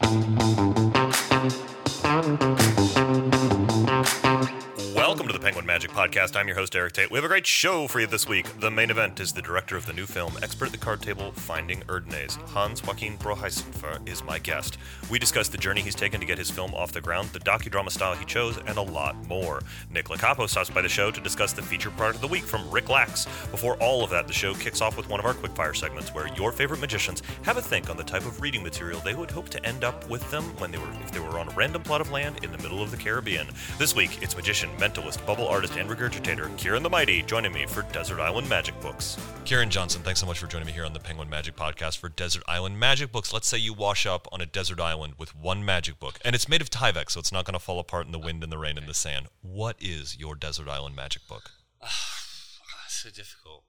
Welcome Magic Podcast. I'm your host, Erik Tait. We have a great show for you this week. The main event is the director of the new film, Expert at the Card Table, Finding Erdnase. Hans Joachim Broheisenfer is my guest. We discuss the journey he's taken to get his film off the ground, the docudrama style he chose, and a lot more. Nick Locapo stops by the show to discuss the feature part of the week from Rick Lax. Before all of that, the show kicks off with one of our quickfire segments where your favorite magicians have a think on the type of reading material they would hope to end up with them when they were if they were on a random plot of land in the middle of the Caribbean. This week, it's magician, mentalist, bubble artist, and regurgitator Kieran the Mighty joining me for Desert Island Magic Books. Kieran Johnson, thanks so much for joining me here on the Penguin Magic Podcast for Desert Island Magic Books. Let's say you wash up on a desert island with one magic book, and it's made of Tyvek, so it's not going to fall apart in the wind and the rain and the sand. What is your desert island magic book? Ah, that's so difficult.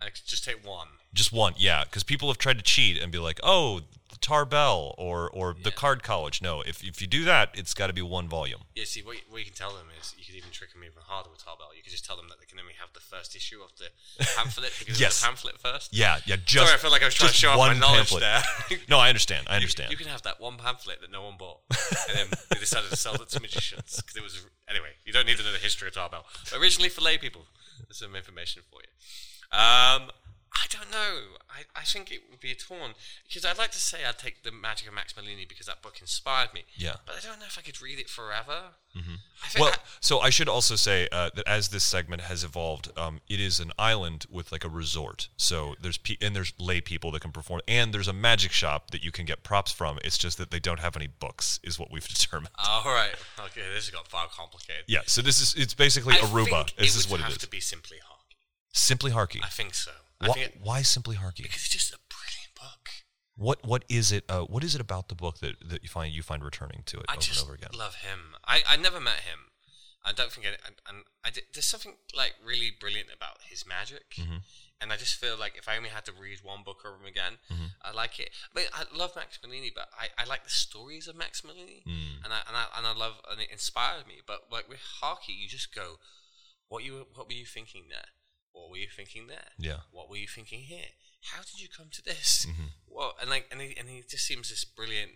I just take one. Just one, yeah, because people have tried to cheat and be like, oh, the Tarbell or or the Card College. No, if if you do that, it's got to be one volume. Yeah, see, what, you- what you can tell them is you could even trick them even harder with Tarbell. You could just tell them that they can only have the first issue of the pamphlet because Yes. of the pamphlet first. Yeah, yeah. Just Sorry, I feel like I was trying to show off my knowledge pamphlet. there. no, I understand. I You- understand. You, can have that one pamphlet that no one bought, and then they decided to sell it to magicians because it was anyway. You don't need to know the history of Tarbell. But originally for lay people, there's some information for you. Um, I don't know. I, I think it would be a torn because I'd like to say I'd take the Magic of Max Malini because that book inspired me. Yeah. but I don't know if I could read it forever. Mm-hmm. Well, I- so I should also say uh, that as this segment has evolved, um, it is an island with like a resort. So there's pe- and there's lay people that can perform, and there's a magic shop that you can get props from. It's just that they don't have any books, is what we've determined. all right. Okay, this has got far complicated. Yeah. So this is it's basically I Aruba. This it is would what it have is. to be simply Harkey. Simply Harkey. I think so. I Why, think it, why Simply Harkey? because it's just a brilliant book. What what is it? Uh, what is it about the book that, that you find you find returning to it I over just and over again? love him. I, I never met him. I don't think I, I did, there's something like really brilliant about his magic, Mm-hmm. and I just feel like if I only had to read one book of him again, Mm-hmm. I like it. I mean, I love Max Malini, but I, I like the stories of Max Malini, Mm. and I and I and I love and it inspired me. But like with Harkey, you just go, what you what were you thinking there? What were you thinking there? Yeah. What were you thinking here? How did you come to this? Mm-hmm. Well, and like, and he, and he just seems this brilliant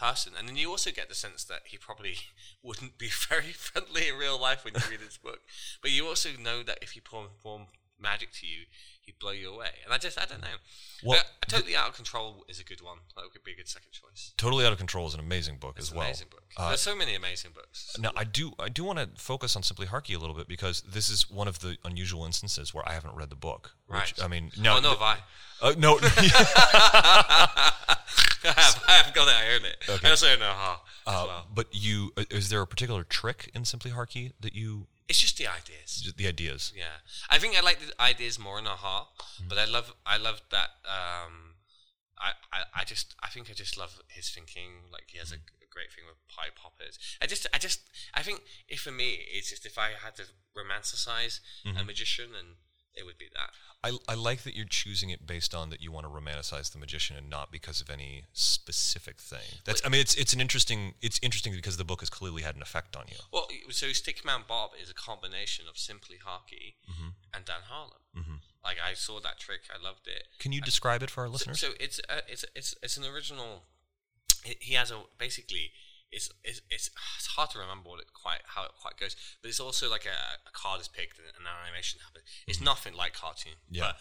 person. And then you also get the sense that he probably wouldn't be very friendly in real life when you read his book. But you also know that if you he performed magic to you, he'd blow you away. And I just, I don't know. Well, Uh, totally out of control is a good one. That would be a good second choice. Totally Out of Control is an amazing book It's as well. amazing book. Uh, There's so many amazing books. Now, I do I do want to focus on Simply Harkey a little bit because this is one of the unusual instances where I haven't read the book. Which, Right. I mean, no, oh, no, have I. uh, no, I have. I haven't got it. I own it. Okay. I also own a ha. uh, well. but you uh, is there a particular trick in Simply Harkey that you It's just the ideas. the ideas? Yeah, I think I like the ideas more in Aha, Mm-hmm. but I love I love that. Um, I, I I just I think I just love his thinking. Like he has a, Mm-hmm. a great thing with pie poppers. I just I just I think if for me it's just if I had to romanticize Mm-hmm. a magician, and it would be that. I, I like that you're choosing it based on that you want to romanticize the magician and not because of any specific thing. That's I mean it's it's an interesting it's interesting because the book has clearly had an effect on you. Well, so Stickman Bob is a combination of Simply Harkey and Dan Harlan. Like I saw that trick, I loved it. Can you describe it for our So, listeners? so it's uh, it's it's it's an original. It, he has a basically. It's, it's it's it's hard to remember what it quite how it quite goes, but it's also like a, a card is picked and an animation happens. It's nothing like cartoon. Mm-hmm. Yeah. But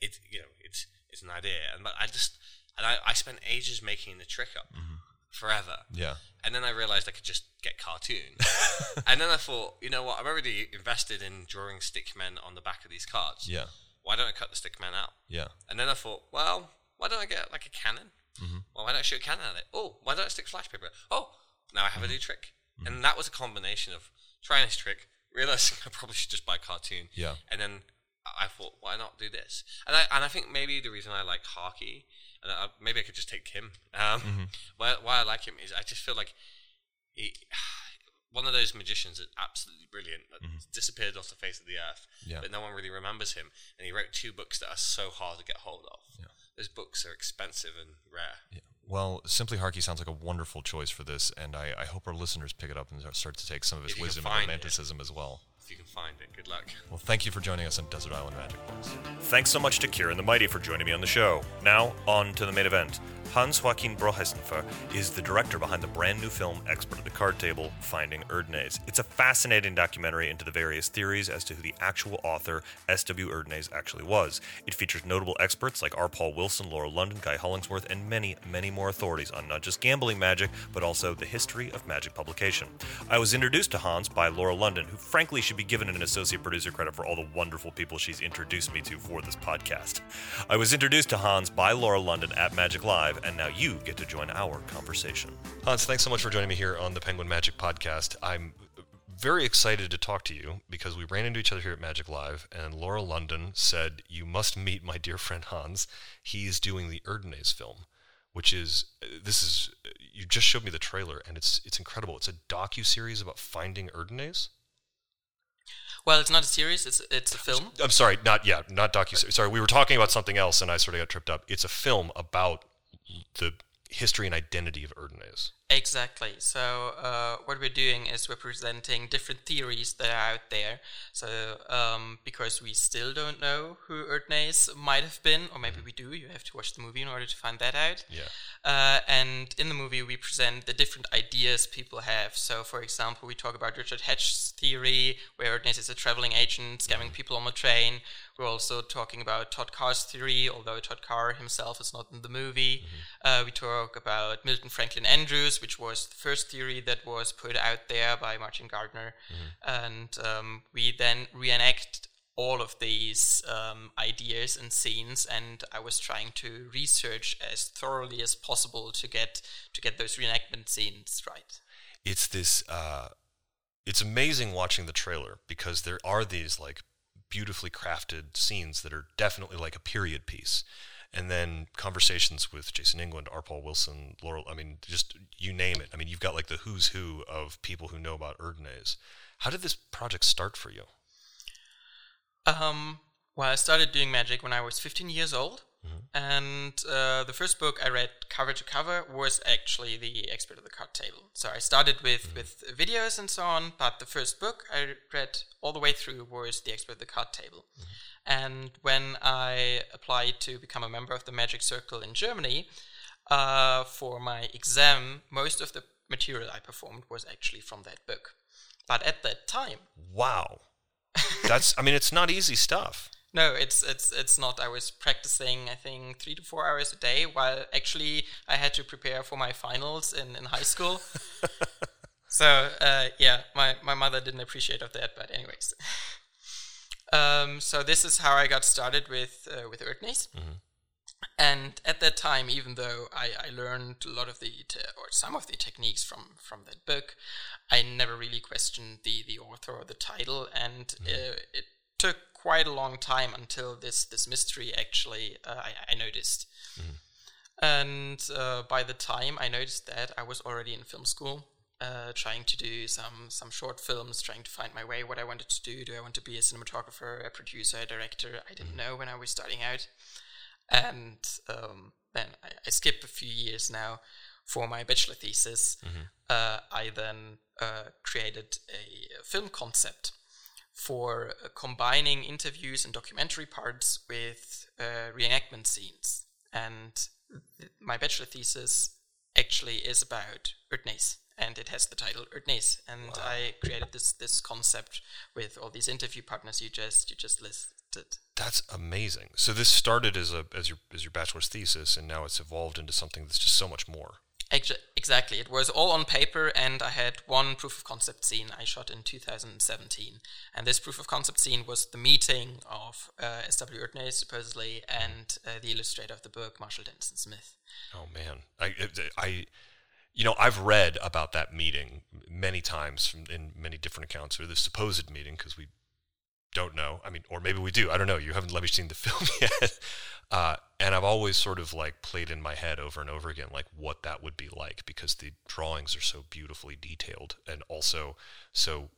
it's you know it's it's an idea, and but I just and I, I spent ages making the trick up Mm-hmm. forever. yeah. And then I realized I could just get cartoon. and then I thought, you know what? I've already invested in drawing stick men on the back of these cards. Yeah. Why don't I cut the stickman out? Yeah. And then I thought, well, why don't I get like a cannon? Well, why don't I shoot a cannon at it? Oh, why don't I stick flash paper? Oh, now I have a new mm-hmm. trick. And mm-hmm. that was a combination of trying this trick, realizing I probably should just buy a cartoon. Yeah. And then I thought, why not do this? And I and I think maybe the reason I like Harkey, and I, maybe I could just take Kim. Um, mm-hmm. why, why I like him is I just feel like he. One of those magicians that's absolutely brilliant that disappeared off the face of the earth, Yeah. but no one really remembers him. And he wrote two books that are so hard to get hold of. Yeah. Those books are expensive and rare. Yeah. Well, Simply Harkey sounds like a wonderful choice for this, and I, I hope our listeners pick it up and start to take some of his If you can wisdom and find it. romanticism as well. if you can find it. Good luck. Well, thank you for joining us on Desert Island Magic Boys. Thanks so much to Kieran the Mighty for joining me on the show. Now, on to the main event. Hans Joachim Broheisenfer is the director behind the brand new film Expert at the Card Table Finding Erdnase. It's a fascinating documentary into the various theories as to who the actual author S.W. Erdnase actually was. It features notable experts like R. Paul Wilson, Laura London, Guy Hollingsworth, and many, many more authorities on not just gambling magic, but also the history of magic publication. I was introduced to Hans by Laura London, who frankly should be given an associate producer credit for all the wonderful people she's introduced me to for this podcast. I was introduced to Hans by Laura London at Magic Live, and now you get to join our conversation. Hans, thanks so much for joining me here on the Penguin Magic Podcast. I'm very excited to talk to you because we ran into each other here at Magic Live, and Laura London said, You must meet my dear friend Hans. He's doing the Erdnase film, which is, this is, you just showed me the trailer, and it's it's incredible. It's a docu series about finding Erdnase. Well, it's not a series. It's it's a film. I'm sorry, not yeah, not docu. Sorry, we were talking about something else, and I sort of got tripped up. It's a film about the history and identity of Erdnase. Exactly. So uh, what we're doing is we're presenting different theories that are out there. So um, because we still don't know who Erdnase might have been, or maybe we do. You have to watch the movie in order to find that out. Yeah. Uh, and in the movie, we present the different ideas people have. So, for example, we talk about Richard Hatch's theory, where Erdnase is a traveling agent scamming people on the train. We're also talking about Todd Karr's theory, although Todd Karr himself is not in the movie. Uh, we talk about Milton Franklin Andrews, which was the first theory that was put out there by Martin Gardner. And um, we then reenact all of these um, ideas and scenes, and I was trying to research as thoroughly as possible to get to get those reenactment scenes right. it's this uh it's amazing watching the trailer because there are these like beautifully crafted scenes that are definitely like a period piece and then conversations with Jason England, R. Paul Wilson, Laurel. I mean, just you name it. I mean, you've got like the who's who of people who know about Erdnase. How did this project start for you? Um, well, I started doing magic when I was 15 years old, and uh, the first book I read cover to cover was actually the Expert of the Card Table. So I started with with videos and so on, but the first book I read all the way through was the Expert of the Card Table. And when I applied to become a member of the Magic Circle in Germany uh, for my exam, most of the material I performed was actually from that book. But at that time, Wow. That's I mean, it's not easy stuff. No, it's it's it's not. I was practicing, I think, three to four hours a day, while actually I had to prepare for my finals in, in high school. so uh, yeah, my, my mother didn't appreciate of that, but anyways. um, so this is how I got started with uh, with Erdnase. And at that time, even though I, I learned a lot of the te- or some of the techniques from from that book, I never really questioned the the author or the title, and uh, it took quite a long time until this this mystery actually uh, I, I noticed. And uh, by the time I noticed that, I was already in film school, uh, trying to do some some short films, trying to find my way, what I wanted to do. Do I want to be a cinematographer, a producer, a director? I didn't know when I was starting out. And um, then I, I skipped a few years now for my bachelor thesis. Uh, I then uh, created a film concept for uh, combining interviews and documentary parts with uh, reenactment scenes. And my bachelor thesis actually is about Erdnase, and it has the title Erdnase. And I created this this concept with all these interview partners you just you just listed. That's amazing. So this started as a as your as your bachelor's thesis, and now it's evolved into something that's just so much more. Exactly. It was all on paper, and I had one proof of concept scene I shot in 2017. And this proof of concept scene was the meeting of uh, S.W. Erdnase, supposedly, and uh, the illustrator of the book, Marshall Denson Smith. Oh man, I, I, you know, I've read about that meeting many times in many different accounts, or the supposed meeting, because we don't know. I mean, or maybe we do. I don't know. You haven't let me seen the film yet. Uh, and I've always sort of like played in my head over and over again, like what that would be like, because the drawings are so beautifully detailed and also so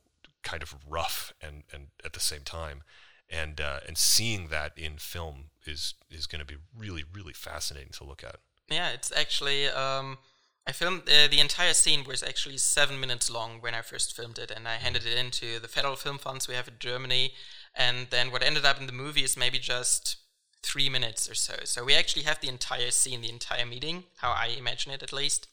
kind of rough and, and at the same time. And uh, and seeing that in film is is going to be really really fascinating to look at. Yeah, it's actually um, I filmed uh, the entire scene was actually seven minutes long when I first filmed it, and I handed it in to the federal film funds we have in Germany. And then what ended up in the movie is maybe just three minutes or so. So we actually have the entire scene, the entire meeting, how I imagine it at least.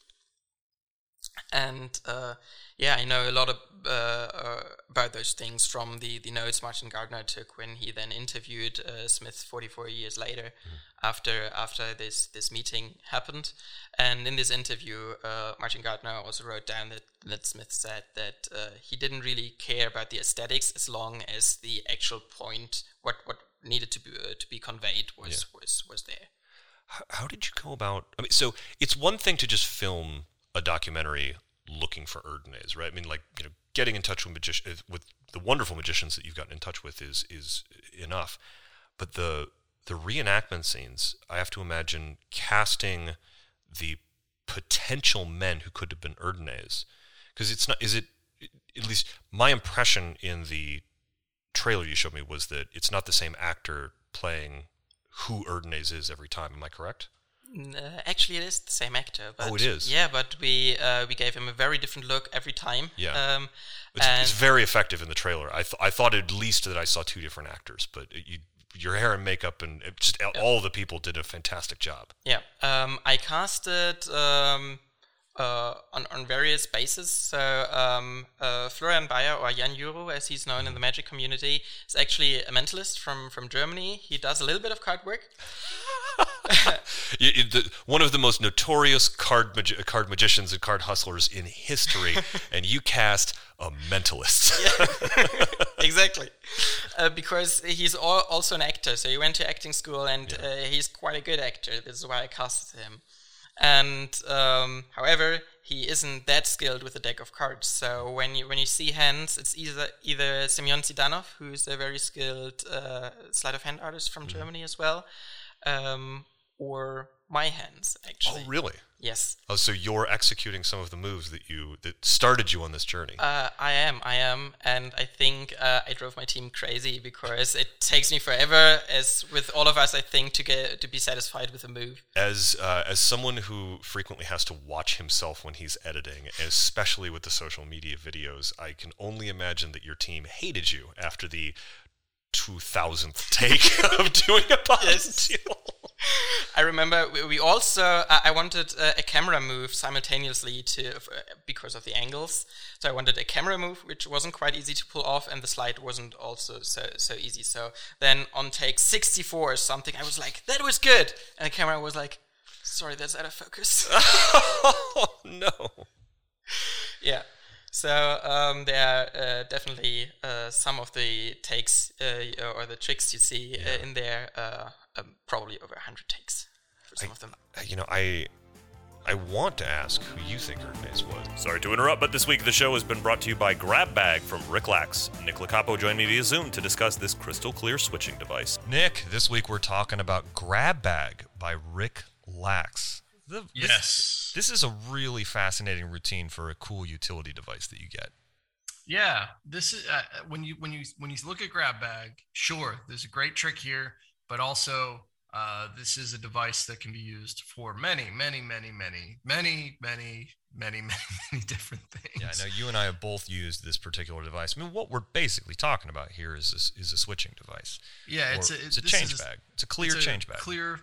And uh, yeah, I know a lot of, uh, uh, about those things from the, the notes Martin Gardner took when he then interviewed uh, Smith 44 years later mm. after after this, this meeting happened. And in this interview, uh, Martin Gardner also wrote down that, that Smith said that uh, he didn't really care about the aesthetics as long as the actual point, what, what needed to be, to be conveyed was, yeah. was, was there. How, how did you go about? I mean, so it's one thing to just film a documentary looking for Erdnase, right? I mean, like you know, getting in touch with magician with the wonderful magicians that you've gotten in touch with is is enough, but the the reenactment scenes, I have to imagine casting the potential men who could have been Erdnase, because it's not. Is it at least my impression in the trailer you showed me was that it's not the same actor playing who Erdnase is every time. Am I correct? Uh, actually, it is the same actor. But oh, it is. Yeah, but we uh, we gave him a very different look every time. Yeah. Um, it's, it's, very effective in the trailer. I th- I thought at least that I saw two different actors, but you, your hair and makeup and just all the people did a fantastic job. Yeah. Um, I casted. Um, uh, on, on various bases. So um, uh, Florian Bayer, or Jan Juro, as he's known in the magic community, is actually a mentalist from, from Germany. He does a little bit of card work. you, you, the, one of the most notorious card magi- card magicians and card hustlers in history, and you cast a mentalist. exactly, uh, because he's all, also an actor. So he went to acting school, and yeah. uh, he's quite a good actor. This is why I casted him. And um, however, he isn't that skilled with a deck of cards. So when you when you see hands, it's either either Semyon Zidanov, who's a very skilled uh, sleight of hand artist from mm. Germany as well, um, or my hands actually. Oh, really? Yes. Oh, so you're executing some of the moves that you that started you on this journey. Uh, I am, I am, and I think uh, I drove my team crazy because it takes me forever, as with all of us, I think, to get to be satisfied with a move. As uh, as someone who frequently has to watch himself when he's editing, especially with the social media videos, I can only imagine that your team hated you after the two thousandth take of doing a box yes. I remember we also uh, I wanted uh, a camera move simultaneously to uh, because of the angles. So I wanted a camera move which wasn't quite easy to pull off, and the slide wasn't also so so easy. So then on take sixty four or something, I was like, "That was good," and the camera was like, "Sorry, that's out of focus." oh no. Yeah. So um, there are uh, definitely uh, some of the takes uh, or the tricks you see uh, yeah. in there. Uh, um, probably over hundred takes for some I, of them. You know, I I want to ask who you think Erdnase was. Sorry to interrupt, but this week the show has been brought to you by Grab Bag from Rick Lax. Nick Locapo joined me via Zoom to discuss this crystal clear switching device. Nick, this week we're talking about Grab Bag by Rick Lax. The, yes. This, this is a really fascinating routine for a cool utility device that you get. Yeah, this is uh, when you when you when you look at grab bag. Sure, there's a great trick here, but also uh, this is a device that can be used for many, many, many, many, many, many, many, many, many different things. Yeah, I know you and I have both used this particular device. I mean, what we're basically talking about here is a, is a switching device. Yeah, it's a, it's a change bag. It's a clear it's a change bag. Clear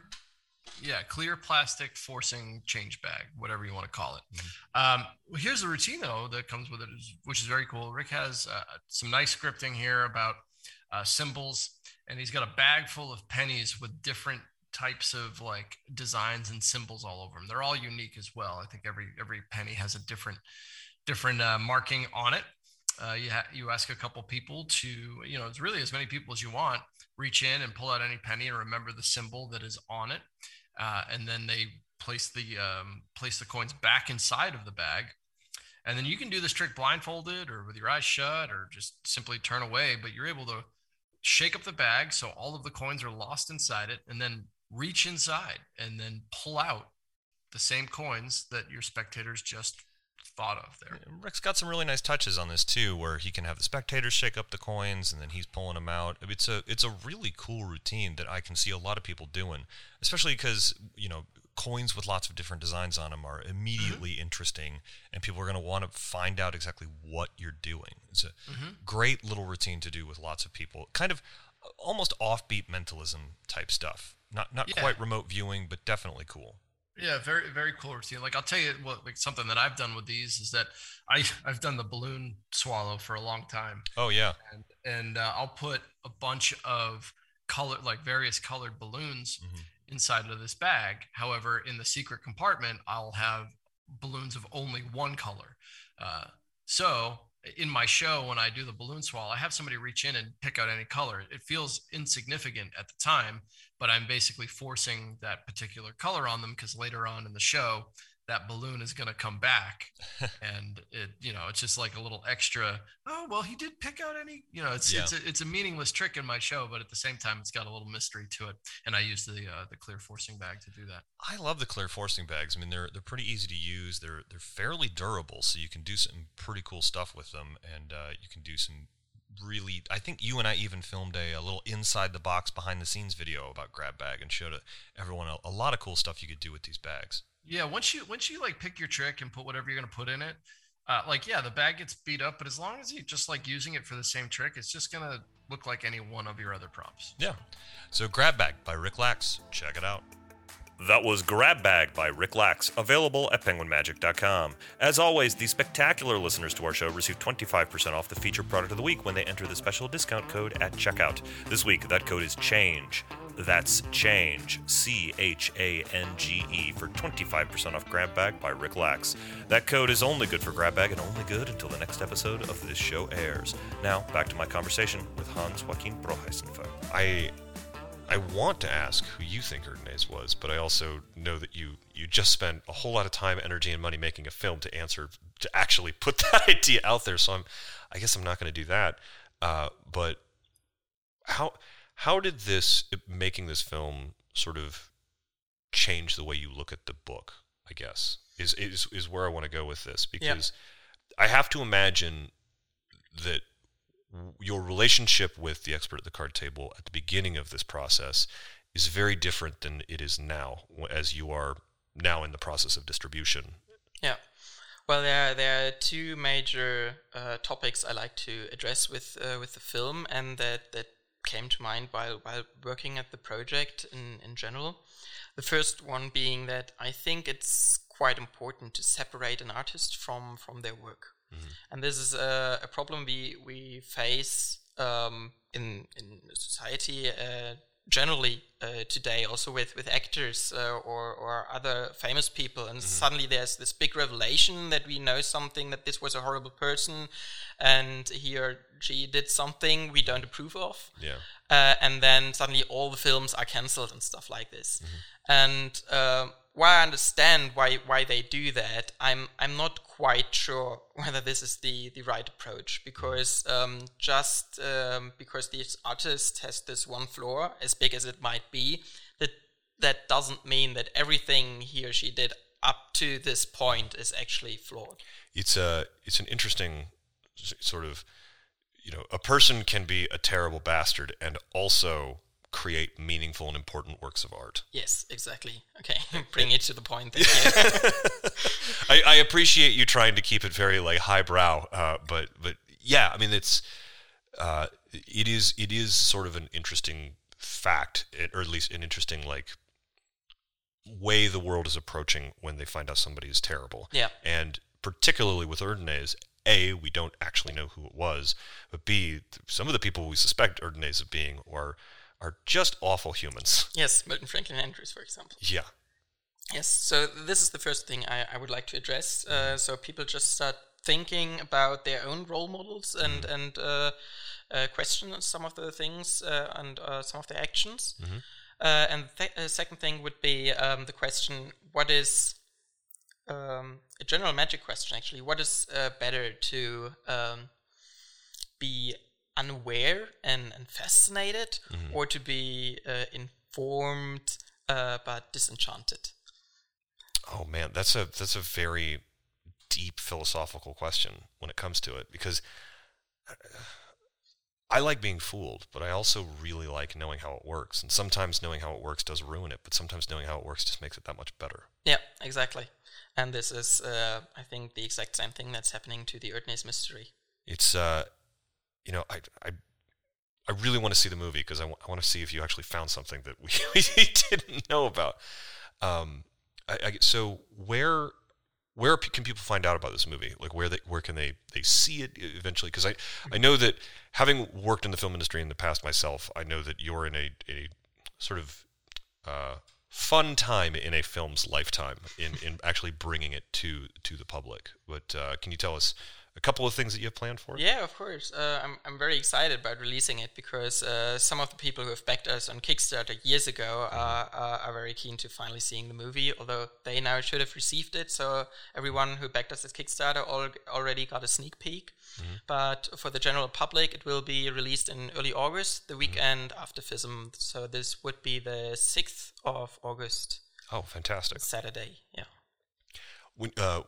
yeah, clear plastic forcing change bag, whatever you want to call it. Mm-hmm. Um, well, here's the routine though that comes with it, which is very cool. Rick has uh, some nice scripting here about uh, symbols, and he's got a bag full of pennies with different types of like designs and symbols all over them. They're all unique as well. I think every every penny has a different different uh, marking on it. Uh, you ha- you ask a couple people to you know it's really as many people as you want reach in and pull out any penny and remember the symbol that is on it. Uh, and then they place the um, place the coins back inside of the bag. And then you can do this trick blindfolded or with your eyes shut or just simply turn away but you're able to shake up the bag so all of the coins are lost inside it and then reach inside and then pull out the same coins that your spectators just thought of there. Rick's got some really nice touches on this too, where he can have the spectators shake up the coins and then he's pulling them out. It's a it's a really cool routine that I can see a lot of people doing, especially because you know coins with lots of different designs on them are immediately mm-hmm. interesting, and people are going to want to find out exactly what you're doing. It's a mm-hmm. great little routine to do with lots of people. Kind of uh, almost offbeat mentalism type stuff. Not not yeah. quite remote viewing, but definitely cool. Yeah, very very cool routine. Like I'll tell you what, like something that I've done with these is that I I've done the balloon swallow for a long time. Oh yeah, and and uh, I'll put a bunch of color like various colored balloons mm-hmm. inside of this bag. However, in the secret compartment, I'll have balloons of only one color. Uh, so in my show when I do the balloon swallow, I have somebody reach in and pick out any color. It feels insignificant at the time, but I'm basically forcing that particular color on them because later on in the show, that balloon is going to come back. And it you know it's just like a little extra oh well he did pick out any you know it's yeah. it's, a, it's a meaningless trick in my show but at the same time it's got a little mystery to it. And i use the uh, the clear forcing bag to do that. I love the clear forcing bags. I mean they're they're pretty easy to use. They're they're fairly durable so you can do some pretty cool stuff with them. And uh, you can do some really i think you and i even filmed a, a, little inside the box behind the scenes video about grab bag and showed everyone a, a lot of cool stuff you could do with these bags yeah, once you once you like pick your trick and put whatever you're gonna put in it, uh, like yeah, the bag gets beat up, but as long as you just like using it for the same trick, it's just gonna look like any one of your other props. Yeah. So Grab Bag by Rick Lax. Check it out. That was Grab Bag by Rick Lax, available at penguinmagic.com. As always, the spectacular listeners to our show receive 25% off the featured product of the week when they enter the special discount code at checkout. This week, that code is CHANGE. That's Change, C H A N G E, for 25% off Grab Bag by Rick Lax. That code is only good for Grab Bag and only good until the next episode of this show airs. Now, back to my conversation with Hans Joachim Broheisenfer. I I want to ask who you think Erdnase was, but I also know that you you just spent a whole lot of time, energy, and money making a film to answer to actually put that idea out there. So I'm, I guess I'm not going to do that. Uh, but how how did this making this film sort of change the way you look at the book? I guess is is is where I want to go with this because I have to imagine that your relationship with the expert at the card table at the beginning of this process is very different than it is now as you are now in the process of distribution. Yeah. Well, there are, there are two major uh, topics I like to address with uh, with the film, and that, that came to mind while while working at the project in, in general. The first one being that I think it's quite important to separate an artist from from their work. Mm-hmm. And this is a, a, problem we we face um, in in society uh, generally uh, today, also with with actors uh, or or other famous people, and mm-hmm. suddenly there's this big revelation that we know something that this was a horrible person, and he or she did something we don't approve of. Yeah. Uh, and then suddenly all the films are cancelled and stuff like this. Mm-hmm. And uh, while I understand why why they do that, I'm I'm not quite sure whether this is the the right approach because um, just um, because this artist has this one floor as big as it might be, that that doesn't mean that everything he or she did up to this point is actually flawed. It's a it's an interesting sort of you know a person can be a terrible bastard and also create meaningful and important works of art. Yes, exactly. Okay, bring it to the point. I, I, appreciate you trying to keep it very like highbrow, uh, but but yeah, I mean it's uh, it is it is sort of an interesting fact, or at least an interesting like way the world is approaching when they find out somebody is terrible. Yeah, and particularly with Erdnase, a, we don't actually know who it was, but B, some of the people we suspect Erdnase of being are are just awful humans. Yes, Milton Franklin Andrews, for example. Yeah. Yes, so this is the first thing I, I would like to address. Uh, so people just start thinking about their own role models and mm-hmm. and uh, uh, question some of the things uh, and uh, some of the actions. Mm-hmm. Uh, and the th- second thing would be um, the question: What is um, a general magic question? Actually, what is better to um, be unaware and, and fascinated mm-hmm. or to be uh, informed uh, but disenchanted oh man that's a that's a very deep philosophical question when it comes to it because I like being fooled, but I also really like knowing how it works. And sometimes knowing how it works does ruin it, but sometimes knowing how it works just makes it that much better. Yeah, exactly. And this is, uh, I think, the exact same thing that's happening to the Erdnase mystery. It's, uh, you know, I, I, I really want to see the movie because I, w- I want to see if you actually found something that we, didn't know about. Um, I, I, so where where can people find out about this movie? Like where they where can they they see it eventually? Because I I know that having worked in the film industry in the past myself, I know that you're in a a sort of uh, fun time in a film's lifetime in in actually bringing it to to the public. But uh, can you tell us a couple of things that you have planned for? Yeah, of course. Uh, I'm, I'm very excited about releasing it because uh, some of the people who have backed us on Kickstarter years ago are, are, are, very keen to finally seeing the movie, although they now should have received it. So everyone who backed us at Kickstarter al- already got a sneak peek. Mm-hmm. But for the general public, it will be released in early August, the mm-hmm. weekend mm-hmm. after FISM. So this would be the 6th of August. Oh, fantastic. Saturday, yeah. When, uh,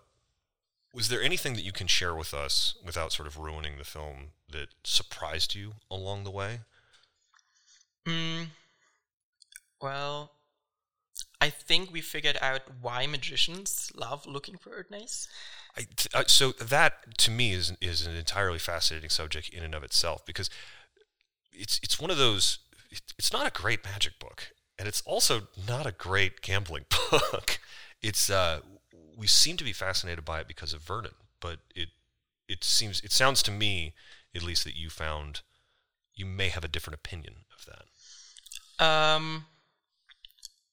was there anything that you can share with us without sort of ruining the film that surprised you along the way? Mm, well, I think we figured out why magicians love looking for Erdnase. I, uh, so that to me is is an entirely fascinating subject in and of itself because it's it's one of those. It's not a great magic book, and it's also not a great gambling book. It's uh, we seem to be fascinated by it because of Vernon, but it it seems it sounds to me, at least, that you found you may have a different opinion of that. Um.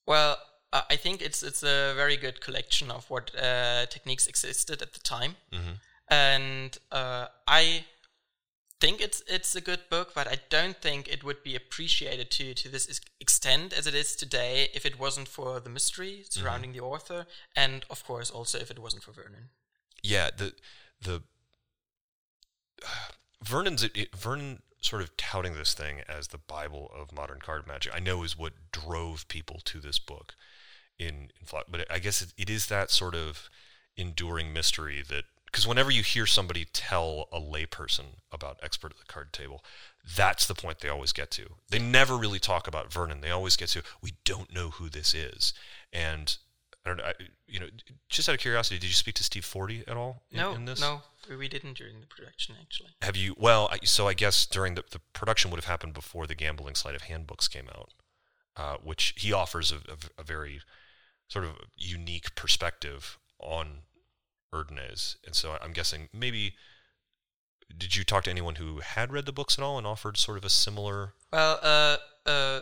Well, I think it's it's a very good collection of what uh, techniques existed at the time, mm-hmm. and uh, I think it's it's a good book, but I don't think it would be appreciated to to this extent as it is today if it wasn't for the mystery surrounding mm-hmm. the author, and of course also if it wasn't for Vernon. Yeah, the the uh, Vernon's it, Vernon sort of touting this thing as the Bible of modern card magic. I know is what drove people to this book in, in but I guess it, it is that sort of enduring mystery that because whenever you hear somebody tell a layperson about expert at the card table, that's the point they always get to. They never really talk about Vernon. They always get to we don't know who this is, and I don't know. I, you know, just out of curiosity, did you speak to Steve Forte at all in, no, in this? No, we didn't during the production actually. Have you? Well, so I guess during the the production would have happened before the gambling sleight of hand books came out, uh, which he offers a, a, a very sort of unique perspective on Erdnase. And so I'm guessing maybe did you talk to anyone who had read the books at all and offered sort of a similar? Well, uh, uh,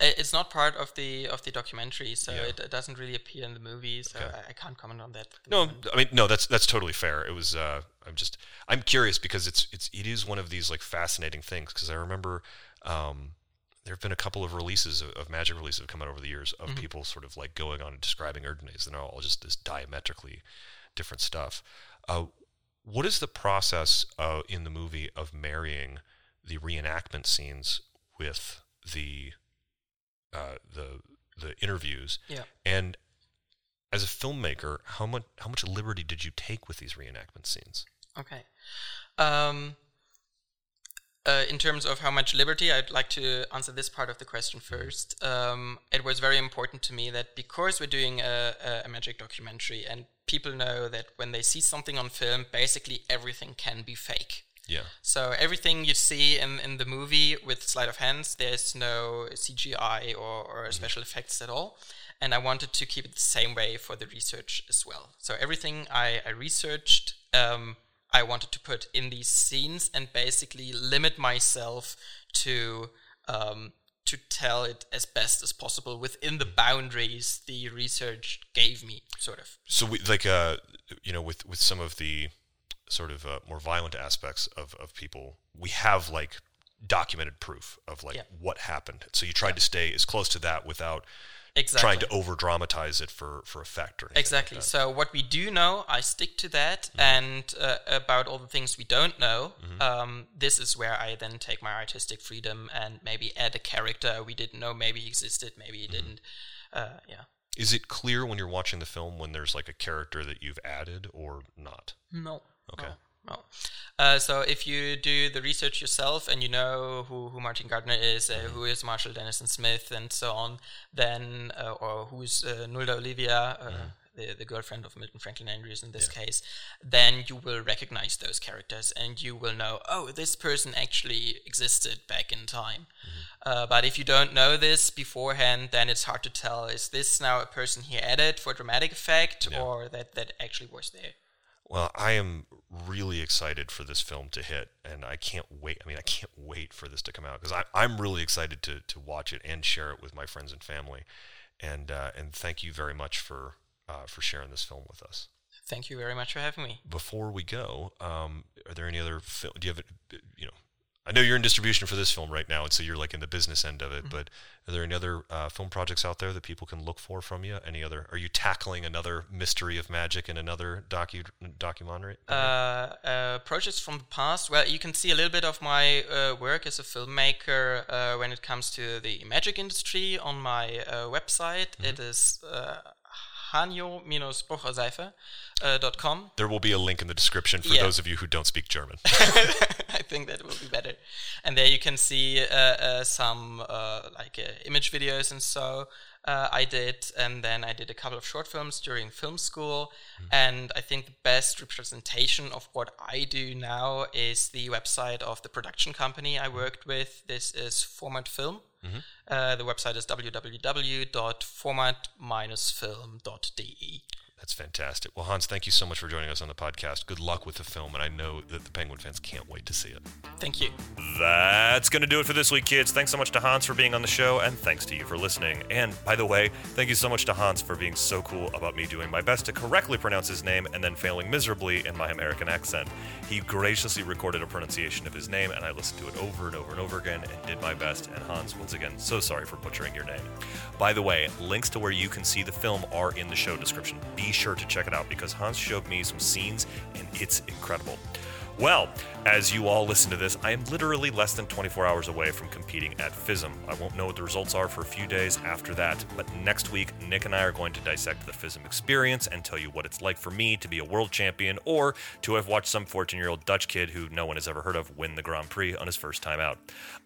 it's not part of the of the documentary, so yeah. it, it, doesn't really appear in the movie. So okay. I, I, can't comment on that. No, moment. I mean no, that's that's totally fair. It was. Uh, I'm just I'm curious because it's it's it is one of these like fascinating things because I remember. Um, there have been a couple of releases of, of magic releases that have come out over the years of mm-hmm. people sort of like going on and describing Erdnase, and they're all just this diametrically different stuff. Uh, what is the process uh, in the movie of marrying the reenactment scenes with the uh, the the interviews? Yeah. And as a filmmaker, how much how much liberty did you take with these reenactment scenes? Okay. Um, uh, in terms of how much liberty, I'd like to answer this part of the question first. Um, it was very important to me that because we're doing a, a, magic documentary and people know that when they see something on film, basically everything can be fake. Yeah. So everything you see in, in the movie with sleight of hands, there's no CGI or, or mm-hmm. special effects at all. And I wanted to keep it the same way for the research as well. So everything I, I researched um, I wanted to put in these scenes and basically limit myself to um, to tell it as best as possible within the boundaries the research gave me, sort of. So, we, like, uh, you know, with with some of the sort of uh, more violent aspects of of people, we have like documented proof of like yeah. what happened. So you tried yeah. to stay as close to that without exactly. trying to over dramatize it for for effect or exactly. Like so what we do know, I stick to that, mm-hmm. and uh, about all the things we don't know, mm-hmm. um, this is where I then take my artistic freedom and maybe add a character we didn't know maybe existed, maybe he mm-hmm. didn't. Uh, yeah. Is it clear when you're watching the film when there's like a character that you've added or not? No. Okay. No. No. Uh, so if you do the research yourself and you know who, who Martin Gardner is, uh, who is Marshall Dennison Smith, and so on, then uh, or who's uh, Nulda Olivia, uh, the the girlfriend of Milton Franklin Andrews in this case, then you will recognize those characters and you will know, oh, this person actually existed back in time. Uh, but if you don't know this beforehand, then it's hard to tell: is this now a person he added for dramatic effect, Yeah. or that that actually was there? Well, I am really excited for this film to hit, and I can't wait. I mean, I can't wait for this to come out because I'm really excited to to watch it and share it with my friends and family. And uh, and thank you very much for uh, for sharing this film with us. Thank you very much for having me. Before we go, um, are there any other film? Do you have you know? I know you're in distribution for this film right now, and so you're like in the business end of it. But are there any other uh, film projects out there that people can look for from you? Any other? Are you tackling another mystery of magic in another docu documentary? Uh, uh, projects from the past. Well, you can see a little bit of my uh, work as a filmmaker uh, when it comes to the magic industry on my uh, website. It is uh, hanyo-bucherseife.com. There will be a link in the description for Yeah. those of you who don't speak German. Think that will be better. And there you can see uh, uh, some uh, like uh, image videos and so uh, I did, and then I did a couple of short films during film school. And I think the best representation of what I do now is the website of the production company I worked with. This is Format Film. Uh, the website is www.format-film.de. That's fantastic. Well, Hans, thank you so much for joining us on the podcast. Good luck with the film, and I know that the Penguin fans can't wait to see it. Thank you. That's going to do it for this week, kids. Thanks so much to Hans for being on the show, and thanks to you for listening. And by the way, thank you so much to Hans for being so cool about me doing my best to correctly pronounce his name and then failing miserably in my American accent. He graciously recorded a pronunciation of his name, and I listened to it over and over and over again and did my best. And Hans, once again, so sorry for butchering your name. By the way, links to where you can see the film are in the show description. Be sure to check it out because Hans showed me some scenes, and it's incredible. Well, as you all listen to this, I am literally less than 24 hours away from competing at FISM. I won't know what the results are for a few days after that, but next week, Nick and I are going to dissect the FISM experience and tell you what it's like for me to be a world champion or to have watched some 14 year old Dutch kid who no one has ever heard of win the Grand Prix on his first time out.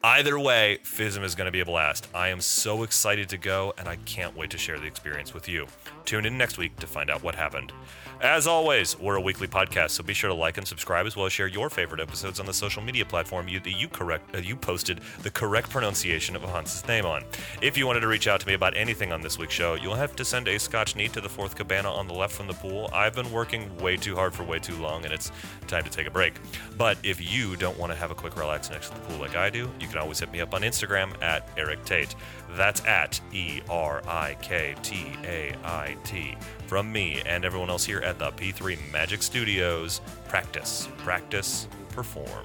Either way, FISM is going to be a blast. I am so excited to go, and I can't wait to share the experience with you. Tune in next week to find out what happened. As always, we're a weekly podcast, so be sure to like and subscribe as well as share your favorite episodes on the social media platform you, that you correct uh, you posted the correct pronunciation of Hans's name on. If you wanted to reach out to me about anything on this week's show, you'll have to send a Scotch neat to the fourth cabana on the left from the pool. I've been working way too hard for way too long, and it's time to take a break. But if you don't want to have a quick relax next to the pool like I do, you can always hit me up on Instagram at Erik Tait. That's at E R I K T A I T from me and everyone else here at the P3 Magic Studios practice, practice, perform.